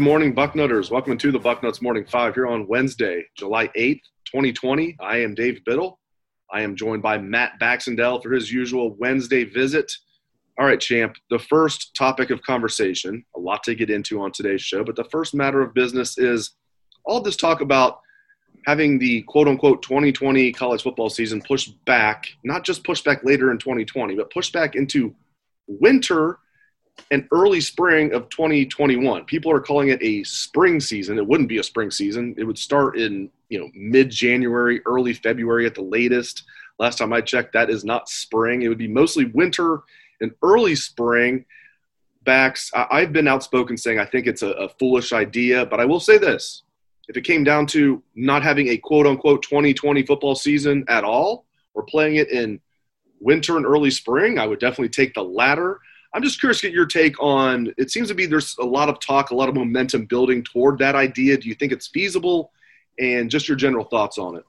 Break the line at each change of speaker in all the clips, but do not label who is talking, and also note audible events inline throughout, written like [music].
Morning, Bucknutters. Welcome to the Bucknuts Morning Five here on Wednesday, July 8th, 2020. I am Dave Biddle. I am joined by Matt Baxendale for his usual Wednesday visit. All right, champ, the first topic of conversation, a lot to get into on today's show, but the first matter of business is all this talk about having the quote unquote 2020 college football season pushed back, not just pushed back later in 2020, but pushed back into winter and early spring of 2021. People are calling it a spring season. It wouldn't be a spring season. It would start in, you know, mid-January, early February at the latest. Last time I checked, that is not spring. It would be mostly winter and early spring. Bax, I've been outspoken saying I think it's a, a foolish idea, but I will say this. If it came down to not having a quote unquote 2020 football season at all, or playing it in winter and early spring, I would definitely take the latter. I'm just curious to get your take on. It seems to be there's a lot of talk, a lot of momentum building toward that idea. Do you think it's feasible? And just your general thoughts on it.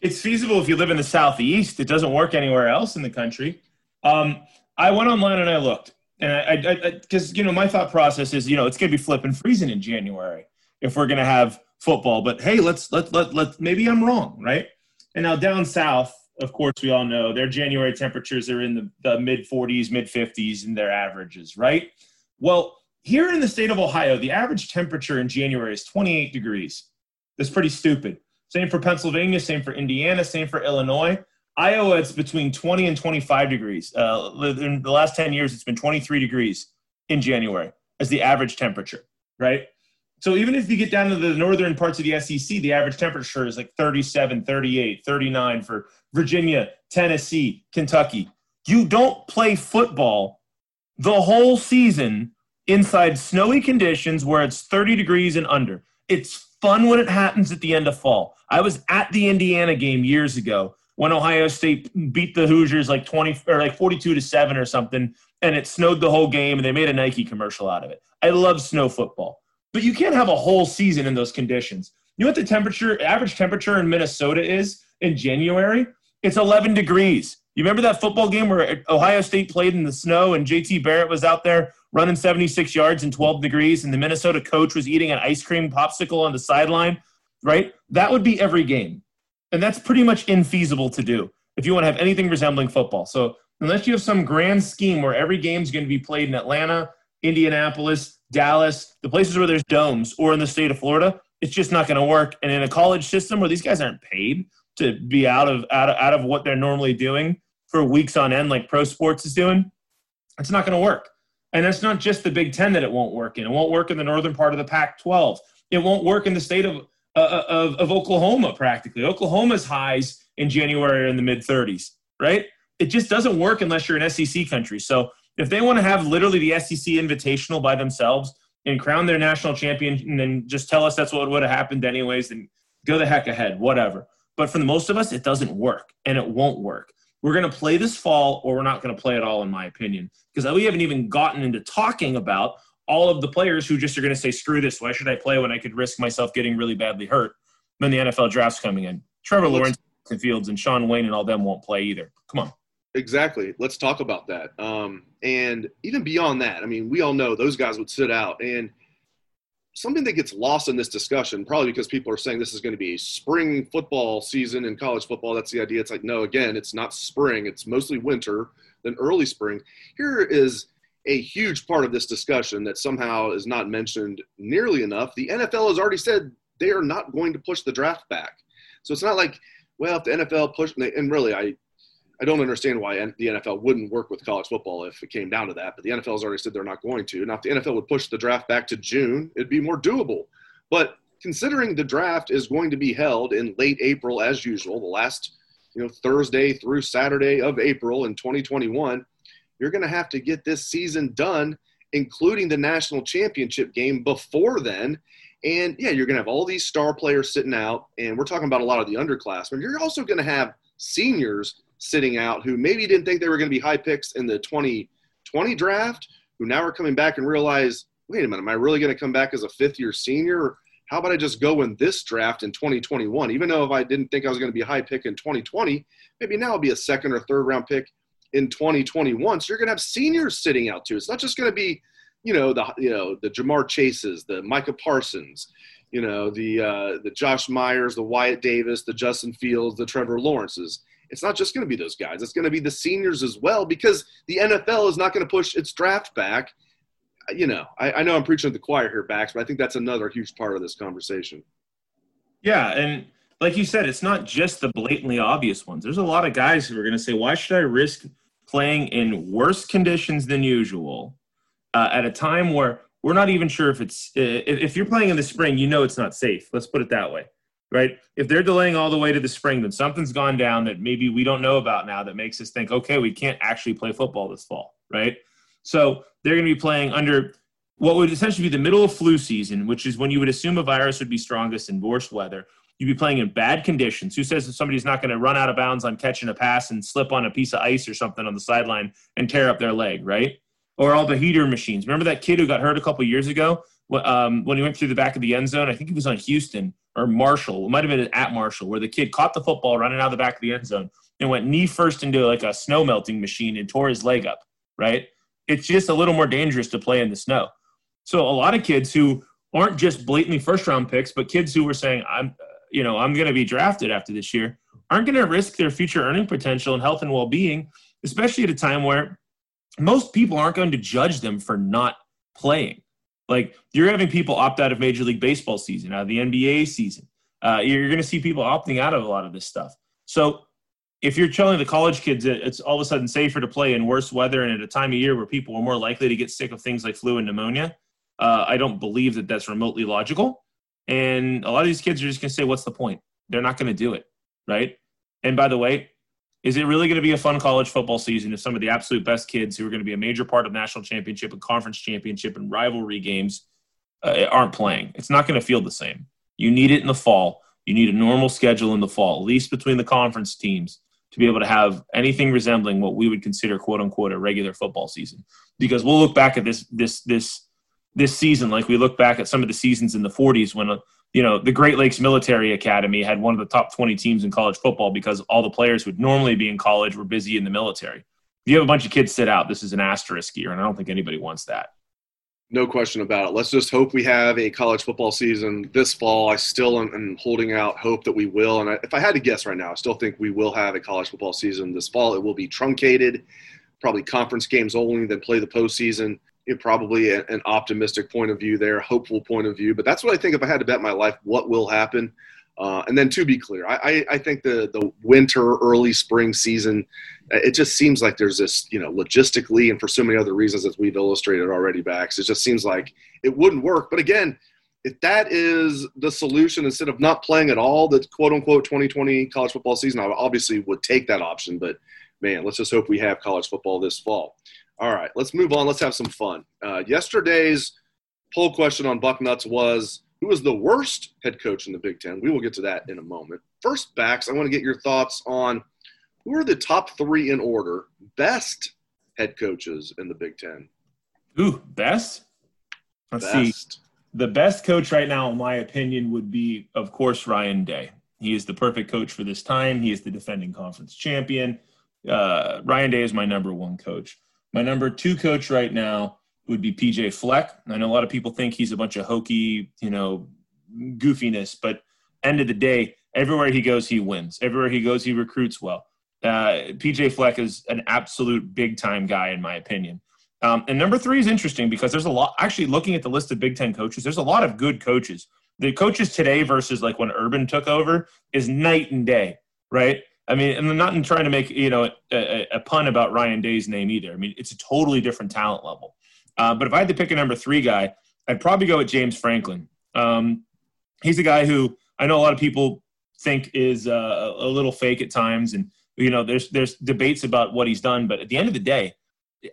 It's feasible if you live in the southeast. It doesn't work anywhere else in the country. Um, I went online and I looked, and I because you know my thought process is you know it's going to be flipping freezing in January if we're going to have football. But hey, let's let let let maybe I'm wrong, right? And now down south, of course, we all know their January temperatures are in the, the mid 40s, mid 50s in their averages, right? Well, here in the state of Ohio, the average temperature in January is 28 degrees. That's pretty stupid. Same for Pennsylvania, same for Indiana, same for Illinois. Iowa, it's between 20 and 25 degrees. Uh, in the last 10 years, it's been 23 degrees in January as the average temperature, right? So even if you get down to the northern parts of the SEC, the average temperature is like 37, 38, 39 for Virginia, Tennessee, Kentucky. You don't play football the whole season inside snowy conditions where it's 30 degrees and under. It's fun when it happens at the end of fall. I was at the Indiana game years ago when Ohio State beat the Hoosiers like 20 or like 42 to 7 or something and it snowed the whole game and they made a Nike commercial out of it. I love snow football. But you can't have a whole season in those conditions. You know what the temperature average temperature in Minnesota is in January? It's 11 degrees. You remember that football game where Ohio State played in the snow and JT Barrett was out there running 76 yards in 12 degrees and the Minnesota coach was eating an ice cream popsicle on the sideline, right? That would be every game. And that's pretty much infeasible to do if you want to have anything resembling football. So, unless you have some grand scheme where every game is going to be played in Atlanta, Indianapolis, Dallas, the places where there's domes, or in the state of Florida, it's just not going to work. And in a college system where these guys aren't paid, to be out of out of, out of what they're normally doing for weeks on end, like pro sports is doing, it's not going to work. And it's not just the Big Ten that it won't work in. It won't work in the northern part of the Pac-12. It won't work in the state of uh, of, of Oklahoma. Practically, Oklahoma's highs in January are in the mid 30s. Right? It just doesn't work unless you're an SEC country. So if they want to have literally the SEC Invitational by themselves and crown their national champion, and then just tell us that's what would have happened anyways, then go the heck ahead. Whatever. But for the most of us, it doesn't work and it won't work. We're going to play this fall or we're not going to play at all, in my opinion, because we haven't even gotten into talking about all of the players who just are going to say, screw this. Why should I play when I could risk myself getting really badly hurt when the NFL draft's coming in? Trevor Lawrence, and Fields, and Sean Wayne and all them won't play either. Come on.
Exactly. Let's talk about that. Um, and even beyond that, I mean, we all know those guys would sit out. And – something that gets lost in this discussion, probably because people are saying this is going to be spring football season in college football. That's the idea. It's like, no, again, it's not spring. It's mostly winter, then early spring. Here is a huge part of this discussion that somehow is not mentioned nearly enough. The NFL has already said they are not going to push the draft back. So it's not like, well, if the NFL push, and really, I, I don't understand why the NFL wouldn't work with college football if it came down to that. But the NFL has already said they're not going to. Now, if the NFL would push the draft back to June, it'd be more doable. But considering the draft is going to be held in late April as usual, the last you know Thursday through Saturday of April in 2021, you're going to have to get this season done, including the national championship game before then. And yeah, you're going to have all these star players sitting out, and we're talking about a lot of the underclassmen. You're also going to have seniors sitting out who maybe didn't think they were going to be high picks in the 2020 draft, who now are coming back and realize, wait a minute, am I really going to come back as a fifth year senior? How about I just go in this draft in 2021? Even though if I didn't think I was going to be a high pick in 2020, maybe now I'll be a second or third round pick in 2021. So you're going to have seniors sitting out too. It's not just going to be, you know, the you know the Jamar Chases, the Micah Parsons, you know, the uh, the Josh Myers, the Wyatt Davis, the Justin Fields, the Trevor Lawrences. It's not just going to be those guys. It's going to be the seniors as well because the NFL is not going to push its draft back. You know, I, I know I'm preaching to the choir here, Bax, but I think that's another huge part of this conversation.
Yeah, and like you said, it's not just the blatantly obvious ones. There's a lot of guys who are going to say, "Why should I risk playing in worse conditions than usual uh, at a time where we're not even sure if it's if you're playing in the spring, you know it's not safe. Let's put it that way, right? If they're delaying all the way to the spring, then something's gone down that maybe we don't know about now that makes us think, okay, we can't actually play football this fall, right? So they're going to be playing under what would essentially be the middle of flu season, which is when you would assume a virus would be strongest in worst weather you'd be playing in bad conditions. Who says that somebody's not going to run out of bounds on catching a pass and slip on a piece of ice or something on the sideline and tear up their leg, right? Or all the heater machines. Remember that kid who got hurt a couple years ago um, when he went through the back of the end zone? I think he was on Houston or Marshall. It might have been at Marshall, where the kid caught the football running out of the back of the end zone and went knee first into like a snow melting machine and tore his leg up, right? It's just a little more dangerous to play in the snow. So a lot of kids who aren't just blatantly first round picks, but kids who were saying, I'm you know, I'm going to be drafted after this year, aren't going to risk their future earning potential and health and well being, especially at a time where most people aren't going to judge them for not playing. Like you're having people opt out of Major League Baseball season, out of the NBA season. Uh, you're going to see people opting out of a lot of this stuff. So if you're telling the college kids that it's all of a sudden safer to play in worse weather and at a time of year where people are more likely to get sick of things like flu and pneumonia, uh, I don't believe that that's remotely logical. And a lot of these kids are just going to say, what's the point? They're not going to do it, right? And by the way, is it really going to be a fun college football season if some of the absolute best kids who are going to be a major part of national championship and conference championship and rivalry games uh, aren't playing? It's not going to feel the same. You need it in the fall. You need a normal schedule in the fall, at least between the conference teams, to be able to have anything resembling what we would consider "quote unquote" a regular football season. Because we'll look back at this this this this season, like we look back at some of the seasons in the 40s when, uh, you know, the Great Lakes Military Academy had one of the top 20 teams in college football because all the players who would normally be in college were busy in the military. If you have a bunch of kids sit out, this is an asterisk year, and I don't think anybody wants that.
No question about it. Let's just hope we have a college football season this fall. I still am, am holding out hope that we will. And I, if I had to guess right now, I still think we will have a college football season this fall. It will be truncated, probably conference games only, then play the postseason probably a, an optimistic point of view there, hopeful point of view. But that's what I think if I had to bet my life, what will happen. Uh, and then to be clear, I, I, I, think the, the winter, early spring season, it just seems like there's this, you know, logistically and for so many other reasons as we've illustrated already, Bax, it just seems like it wouldn't work. But again, if that is the solution, instead of not playing at all, the quote unquote 2020 college football season, I obviously would take that option. But man, let's just hope we have college football this fall. All right, let's move on. Let's have some fun. Uh, yesterday's poll question on Bucknuts was who was the worst head coach in the Big Ten? We will get to that in a moment. First, Bax, I want to get your thoughts on who are the top three in order best head coaches in the Big Ten?
Ooh, best? Let's best. see. The best coach right now, in my opinion, would be, of course, Ryan Day. He is the perfect coach for this time. He is the defending conference champion. Uh, Ryan Day is my number one coach. My number two coach right now would be PJ Fleck. I know a lot of people think he's a bunch of hokey, you know, goofiness, but end of the day, everywhere he goes, he wins. Everywhere he goes, he recruits well. Uh, PJ Fleck is an absolute big time guy, in my opinion. Um, and number three is interesting because there's a lot. Actually, looking at the list of Big Ten coaches, there's a lot of good coaches. The coaches today versus like when Urban took over is night and day, right? I mean, and I'm not trying to make you know a, a, pun about Ryan Day's name either. I mean, it's a totally different talent level. Uh, but if I had to pick a number three guy, I'd probably go with James Franklin. Um, he's a guy who I know a lot of people think is uh, a little fake at times, and you know, there's there's debates about what he's done. But at the end of the day,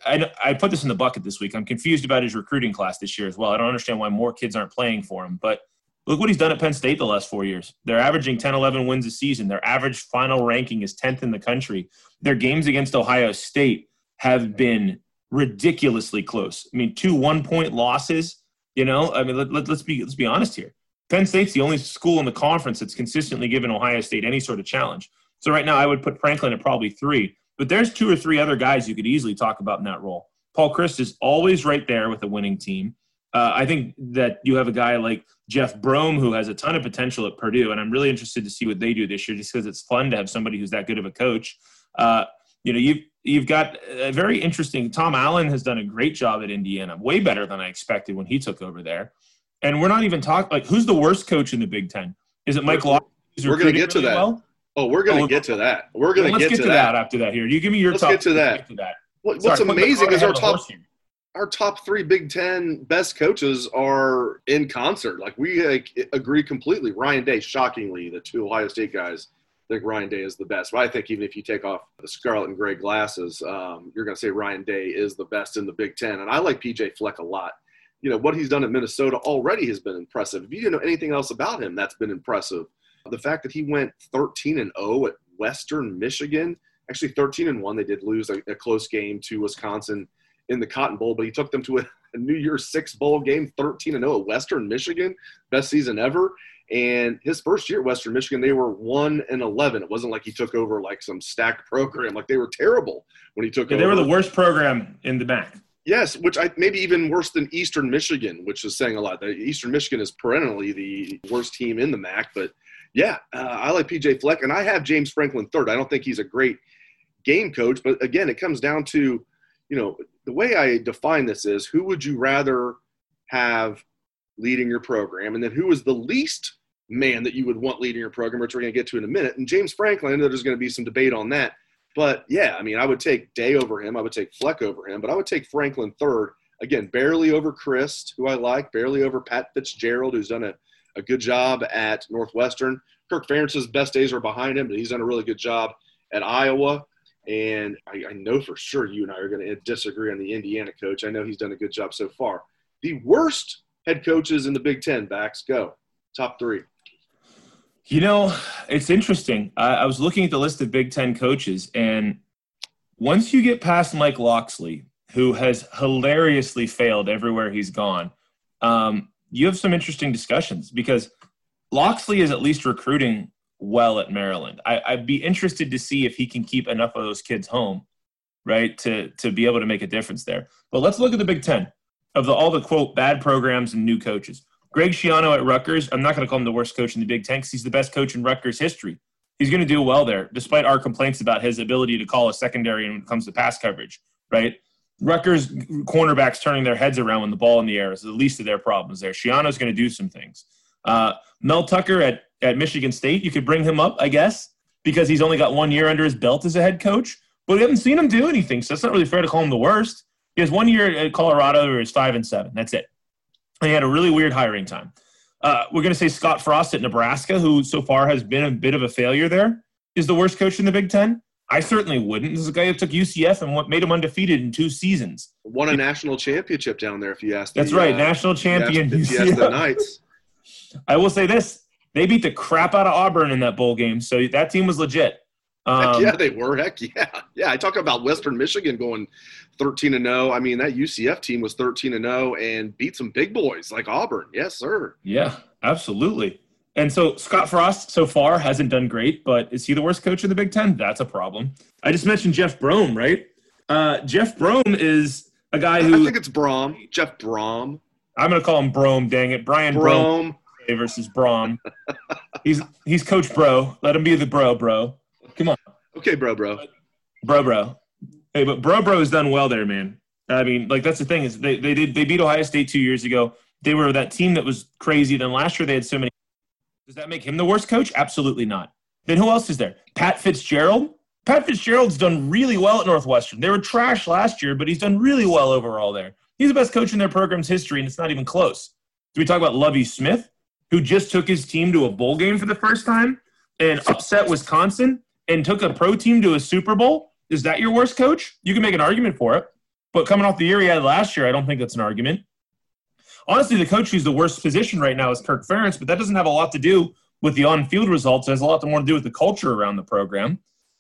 I, I put this in the bucket this week. I'm confused about his recruiting class this year as well. I don't understand why more kids aren't playing for him, but Look what he's done at Penn State the last four years. They're averaging 10, 11 wins a season. Their average final ranking is 10th in the country. Their games against Ohio State have been ridiculously close. I mean, two one point losses. You know, I mean, let, let, let's be let's be honest here. Penn State's the only school in the conference that's consistently given Ohio State any sort of challenge. So right now, I would put Franklin at probably three. But there's two or three other guys you could easily talk about in that role. Paul Chryst is always right there with a winning team. Uh, I think that you have a guy like Jeff Brohm who has a ton of potential at Purdue, and I'm really interested to see what they do this year, just because it's fun to have somebody who's that good of a coach. Uh, you know, you've you've got a very interesting. Tom Allen has done a great job at Indiana, way better than I expected when he took over there. And we're not even talking like who's the worst coach in the Big Ten? Is it Mike Locke?
We're going to get to that. Well? Oh, we're going to oh, get to that. We're going to
get,
get,
to, that. that. after that. Here, you give me your
let's
top.
Get to that. Get to that. What, what's Sorry, amazing is our top our top three Big Ten best coaches are in concert. Like we agree completely. Ryan Day, shockingly, the two Ohio State guys think Ryan Day is the best. But I think even if you take off the scarlet and gray glasses, um, you're going to say Ryan Day is the best in the Big Ten. And I like PJ Fleck a lot. You know what he's done in Minnesota already has been impressive. If you didn't know anything else about him, that's been impressive. The fact that he went 13 and 0 at Western Michigan, actually 13 and 1, they did lose a, a close game to Wisconsin in the Cotton Bowl, but he took them to a, a New Year's Six bowl game, 13 and 0 at Western Michigan, best season ever. And his first year at Western Michigan, they were one and 11. It wasn't like he took over like some stacked program. Like they were terrible when he took
yeah,
over.
They were the worst program in the MAC.
Yes, which I maybe even worse than Eastern Michigan, which is saying a lot. Eastern Michigan is perennially the worst team in the MAC, but yeah, uh, I like PJ Fleck, and I have James Franklin third. I don't think he's a great game coach, but again, it comes down to you know, the way I define this is who would you rather have leading your program? And then who is the least man that you would want leading your program, which we're going to get to in a minute. And James Franklin, there's going to be some debate on that. But yeah, I mean, I would take Day over him. I would take Fleck over him, but I would take Franklin third. Again, barely over Chryst, who I like, barely over Pat Fitzgerald, who's done a, a good job at Northwestern. Kirk Ferentz's best days are behind him, but he's done a really good job at Iowa. And I, I know for sure you and I are going to disagree on the Indiana coach. I know he's done a good job so far. The worst head coaches in the Big Ten, Bax go. Top three.
You know, it's interesting. I, I was looking at the list of Big Ten coaches, and once you get past Mike Locksley, who has hilariously failed everywhere he's gone, um, you have some interesting discussions because Loxley is at least recruiting well at Maryland. I, would be interested to see if he can keep enough of those kids home, right, to to be able to make a difference there. But let's look at the Big Ten of the all the quote bad programs and new coaches. Greg Schiano at Rutgers. I'm not going to call him the worst coach in the Big Ten because he's the best coach in Rutgers history. He's going to do well there, despite our complaints about his ability to call a secondary when it comes to pass coverage, right? Rutgers cornerbacks turning their heads around when the ball in the air is the least of their problems there. Schiano's going to do some things. Uh, Mel Tucker at at Michigan State. You could bring him up, I guess, because he's only got one year under his belt as a head coach. But we haven't seen him do anything, so it's not really fair to call him the worst. He has one year at Colorado where he's five and seven. That's it. And he had a really weird hiring time. Uh, we're going to say Scott Frost at Nebraska, who so far has been a bit of a failure there, is the worst coach in the Big Ten. I certainly wouldn't. This is a guy who took UCF and what made him undefeated in two seasons.
Won a national championship down there, if you ask.
That's right, uh, national champion.
If you ask the Knights. [laughs]
I will say this: they beat the crap out of Auburn in that bowl game, so that team was legit.
Um, yeah, they were. Heck yeah, yeah. I talk about Western Michigan going thirteen and zero. Oh. I mean, that UCF team was thirteen and zero and beat some big boys like Auburn. Yes, sir.
Yeah, absolutely. And so Scott Frost so far hasn't done great, but is he the worst coach in the Big Ten? That's a problem. I just mentioned Jeff Brohm, right? Uh, Jeff Brohm is a guy who
I think it's Brom. Jeff Brom.
I'm going to call him Brohm. Dang it, Brian Brohm. Brohm versus Brom. he's he's Coach Bro. Let him be the bro, bro. Come on.
Okay, bro, bro.
Bro, bro. Hey, but bro, bro has done well there, man. I mean, like that's the thing is they they did they beat Ohio State two years ago. They were that team that was crazy. Then last year they had so many. Does that make him the worst coach? Absolutely not. Then who else is there? Pat Fitzgerald. Pat Fitzgerald's done really well at Northwestern. They were trash last year, but he's done really well overall there. He's the best coach in their program's history, and it's not even close. Do we talk about Lovie Smith, who just took his team to a bowl game for the first time and upset Wisconsin and took a pro team to a Super Bowl? Is that your worst coach? You can make an argument for it. But coming off the year he had last year, I don't think that's an argument. Honestly, the coach who's the worst position right now is Kirk Ferentz, but that doesn't have a lot to do with the on-field results. It has a lot more to do with the culture around the program.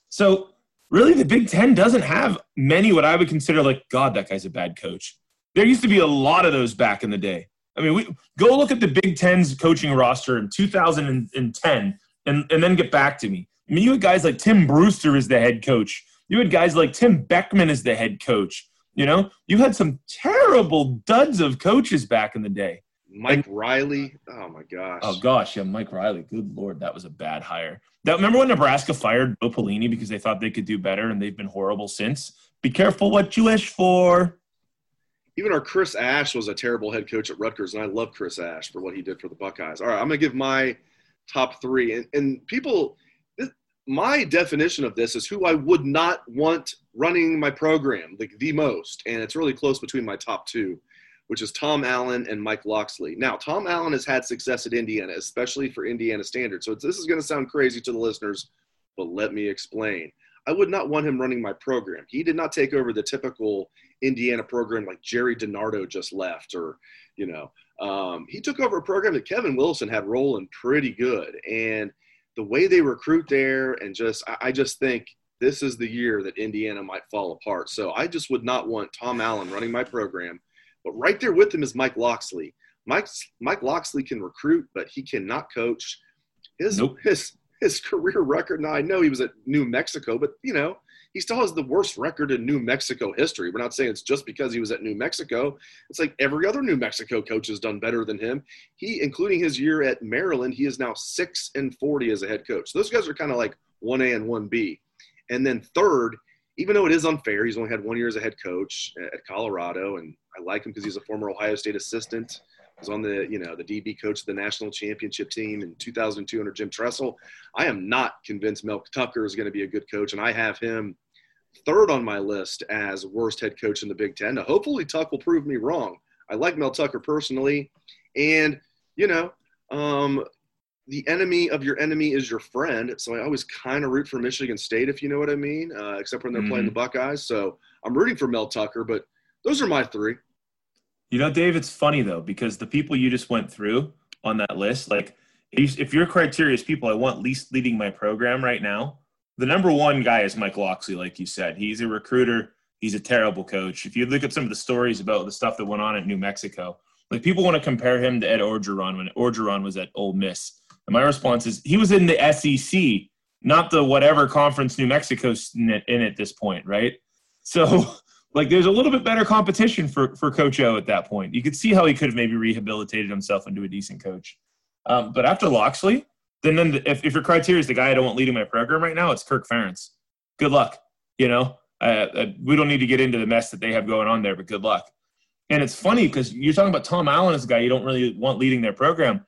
So really, the Big Ten doesn't have many what I would consider like, God, that guy's a bad coach. There used to be a lot of those back in the day. I mean, we go look at the Big Ten's coaching roster in 2010 and, and then get back to me. I mean, you had guys like Tim Brewster as the head coach. You had guys like Tim Beckman as the head coach. You know, you had some terrible duds of coaches back in the day.
Mike and, Riley. Oh my gosh.
Oh gosh, yeah, Mike Riley. Good lord, that was a bad hire. That remember when Nebraska fired Bo Pelini because they thought they could do better, and they've been horrible since. Be careful what you wish for.
Even our Chris Ash was a terrible head coach at Rutgers, and I love Chris Ash for what he did for the Buckeyes. All right, I'm gonna give my top three, and, and people my definition of this is who I would not want running my program like the most, and it's really close between my top two, which is Tom Allen and Mike Locksley. Now, Tom Allen has had success at Indiana, especially for Indiana standards. So this is to sound crazy to the listeners, but let me explain. I would not want him running my program. He did not take over the typical Indiana program like Gerry DiNardo just left, or you know, um, he took over a program that Kevin Wilson had rolling pretty good, and the way they recruit there and just I, I just think this is the year that Indiana might fall apart. So I just would not want Tom Allen running my program. But right there with him is Mike Locksley. Mike Mike Locksley can recruit, but he cannot coach. His nope. his his career record. Now I know he was at New Mexico, but you know he still has the worst record in New Mexico history. We're not saying it's just because he was at New Mexico. It's like every other New Mexico coach has done better than him. He, including his year at Maryland, he is now six and forty as a head coach. So those guys are kind of like one A and one B. And then third, even though it is unfair, he's only had one year as a head coach at Colorado, and I like him because he's a former Ohio State assistant was on the you know the DB coach of the national championship team in 2002 under Jim Tressel. I am not convinced Mel Tucker is going to be a good coach, and I have him third on my list as worst head coach in the Big Ten. Now, hopefully, Tuck will prove me wrong. I like Mel Tucker personally, and you know, um, the enemy of your enemy is your friend. So I always kind of root for Michigan State, if you know what I mean, uh, except when they're mm-hmm. playing the Buckeyes. So I'm rooting for Mel Tucker, but those are my three.
You know, Dave, it's funny though because the people you just went through on that list, like if your criteria is people I want least leading my program right now, the number one guy is Mike Locksley, like you said. He's a recruiter. He's a terrible coach. If you look at some of the stories about the stuff that went on at New Mexico, like people want to compare him to Ed Orgeron when Orgeron was at Ole Miss. And my response is he was in the SEC, not the whatever conference New Mexico's in at this point, right? So [laughs] like there's a little bit better competition for for Coach O at that point. You could see how he could have maybe rehabilitated himself into a decent coach. Um, but after Locksley, then then the, if, if your criteria is the guy I don't want leading my program right now, it's Kirk Ferentz. Good luck. You know, uh, uh, we don't need to get into the mess that they have going on there, but good luck. And it's funny because you're talking about Tom Allen as a guy you don't really want leading their program.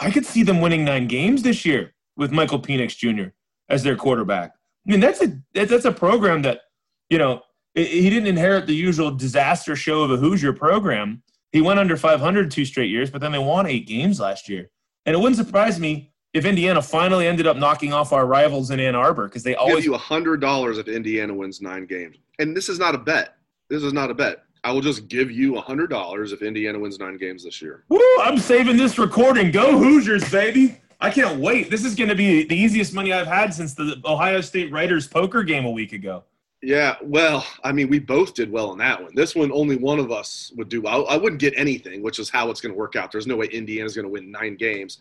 I could see them winning nine games this year with Michael Penix Jr. as their quarterback. I mean, that's a that's a program that you know he didn't inherit the usual disaster show of a Hoosier program. He went under 500 two straight years, but then they won eight games last year. And it wouldn't surprise me if Indiana finally ended up knocking off our rivals in Ann Arbor because they always
give you hundred dollars if Indiana wins nine games. And this is not a bet. This is not a bet. I will just give you hundred dollars if Indiana wins nine games this year.
Woo! I'm saving this recording. Go Hoosiers, baby! I can't wait. This is going to be the easiest money I've had since the Ohio State Writers poker game a week ago.
Yeah, well, I mean, we both did well in that one. This one, only one of us would do well. I wouldn't get anything, which is how it's going to work out. There's no way Indiana's going to win nine games.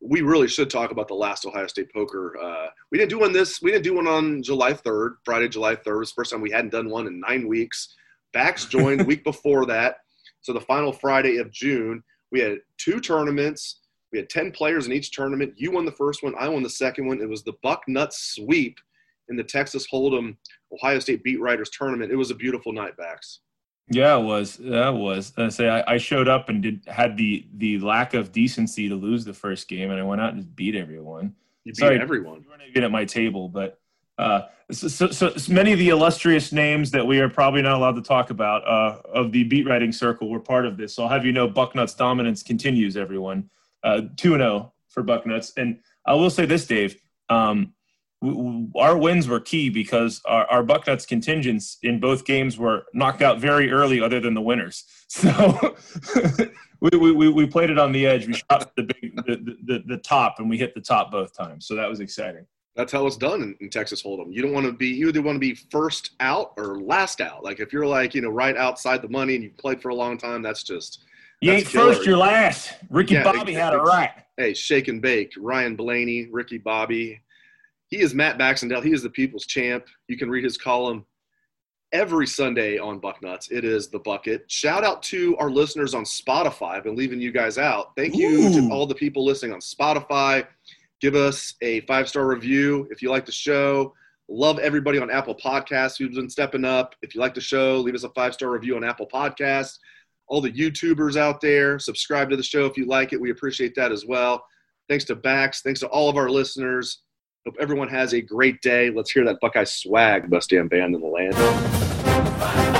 We really should talk about the last Ohio State poker. Uh, we didn't do one this. We didn't do one on July 3rd, Friday, July 3rd. It was the first time we hadn't done one in nine weeks. Bax joined the week before that, so the final Friday of June. We had two tournaments. We had ten players in each tournament. You won the first one. I won the second one. It was the Buck Nuts sweep in the Texas Hold'em Ohio State Beat Writers Tournament. It was a beautiful night, Bax.
Yeah, it was. That was. I say I, I, showed up and did had the the lack of decency to lose the first game, and I went out and beat everyone.
You beat Sorry, everyone.
You weren't even at my table, but uh, so, so, many of the illustrious names that we are probably not allowed to talk about uh, of the beat writing circle were part of this. So I'll have you know, Bucknuts dominance continues. Everyone, uh, two and zero oh for Bucknuts, and I will say this, Dave. Um, our wins were key because our, our Bucknuts contingents in both games were knocked out very early, other than the winners. [laughs] So [laughs] we, we, we played it on the edge. We shot the, big, the, the, the top, and we hit the top both times. So that was exciting.
That's how it's done in, in Texas Hold'em. You don't want to be you either want to be first out or last out. Like if you're like you know right outside the money and you've played for a long time, that's just
you ain't killer. first, you're last. Ricky yeah, Bobby had it right.
Hey, shake and bake. Ryan Blaney, Ricky Bobby, he is Matt Baxendale. He is the people's champ. You can read his column every Sunday on Bucknuts. It is the bucket. Shout out to our listeners on Spotify. I've been leaving you guys out. Thank you Ooh. to all the people listening on Spotify. Give us a five star review if you like the show. Love everybody on Apple Podcasts who's been stepping up. If you like the show, leave us a five star review on Apple Podcasts. All the YouTubers out there, subscribe to the show if you like it. We appreciate that as well. Thanks to Bax. Thanks to all of our listeners. Hope everyone has a great day. Let's hear that Buckeye swag, best damn band in the land.